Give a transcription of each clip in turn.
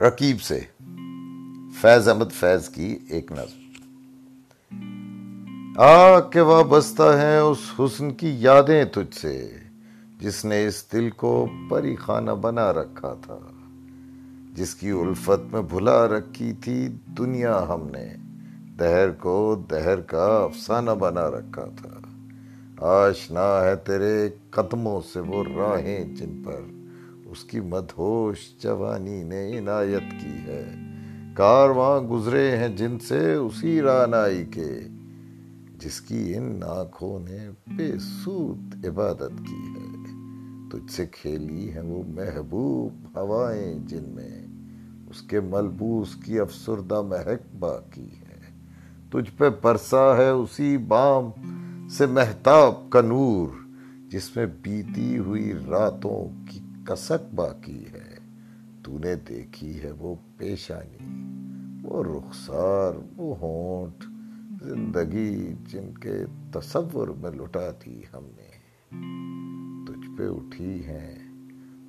رقیب سے۔ فیض احمد فیض کی ایک نظم آ کے وابستہ ہیں اس حسن کی یادیں تجھ سے، جس نے اس دل کو پری خانہ بنا رکھا تھا، جس کی الفت میں بھلا رکھی تھی دنیا ہم نے، دہر کو دہر کا افسانہ بنا رکھا تھا۔ آشنا ہے تیرے قدموں سے وہ راہیں جن پر۔ اس کی مدہوش جوانی نے عنایت کی ہے۔ کارواں گزرے ہیں جن سے اسی رانائی کے۔ جس کی ان آنکھوں نے بے سود عبادت کی ہے۔ تجھ سے کھیلی ہیں وہ محبوب ہوائیں جن میں۔ اس کے ملبوس کی افسردہ مہک باقی ہے۔ تجھ پہ پرسا ہے اسی بام سے محتاب کا نور، جس میں بیتی ہوئی راتوں کی کسک باقی ہے۔ تو نے دیکھی ہے وہ پیشانی، وہ رخسار، وہ ہونٹ، زندگی جن کے تصور میں لٹا دی ہم نے۔ تجھ پہ اٹھی ہیں،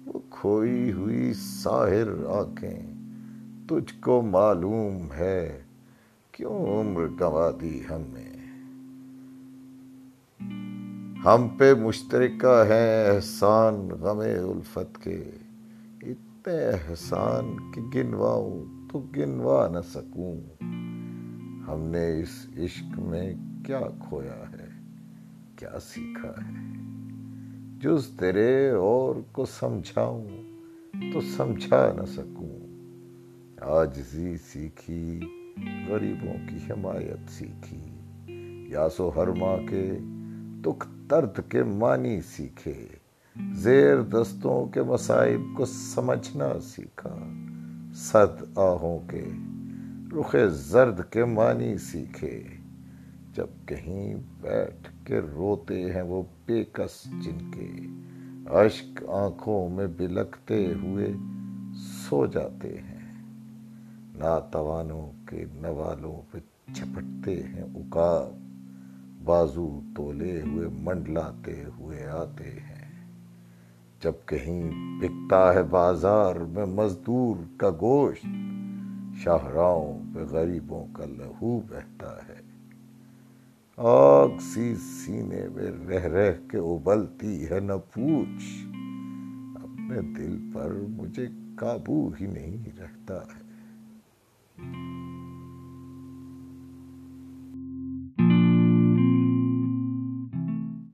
وہ کھوئی ہوئی ساحر آنکھیں، تجھ کو معلوم ہے کیوں عمر گوا دی ہم نے۔ ہم پہ مشترکہ ہیں احسان غم الفت کے۔ اتنے احسان کہ گنواؤں تو گنوا نہ سکوں۔ ہم نے اس عشق میں کیا کھویا ہے، کیا سیکھا ہے۔ جز تیرے اور کو سمجھاؤں تو سمجھا نہ سکوں۔ آجزی سیکھی، غریبوں کی حمایت سیکھی۔ یاسو ہر ماں کے دکھ درد کے معنی سیکھے۔ زیر دستوں کے مصائب کو سمجھنا سیکھا۔ صد آہوں کے رخ زرد کے معنی سیکھے۔ جب کہیں بیٹھ کے روتے ہیں وہ بے کس جن کے۔ اشک آنکھوں میں بلکتے ہوئے سو جاتے ہیں۔ ناتوانوں کے نوالوں پہ چھپٹتے ہیں اکاب۔ بازو تولے ہوئے، منڈلاتے ہوئے آتے ہیں۔ جب کہیں بکتا ہے بازار میں مزدور کا گوشت، شاہراہوں پہ غریبوں کا لہو بہتا ہے۔ آگ سی سینے میں رہ رہ کے ابلتی ہے، نہ پوچھ۔ اپنے دل پر مجھے قابو ہی نہیں رہتا ہے۔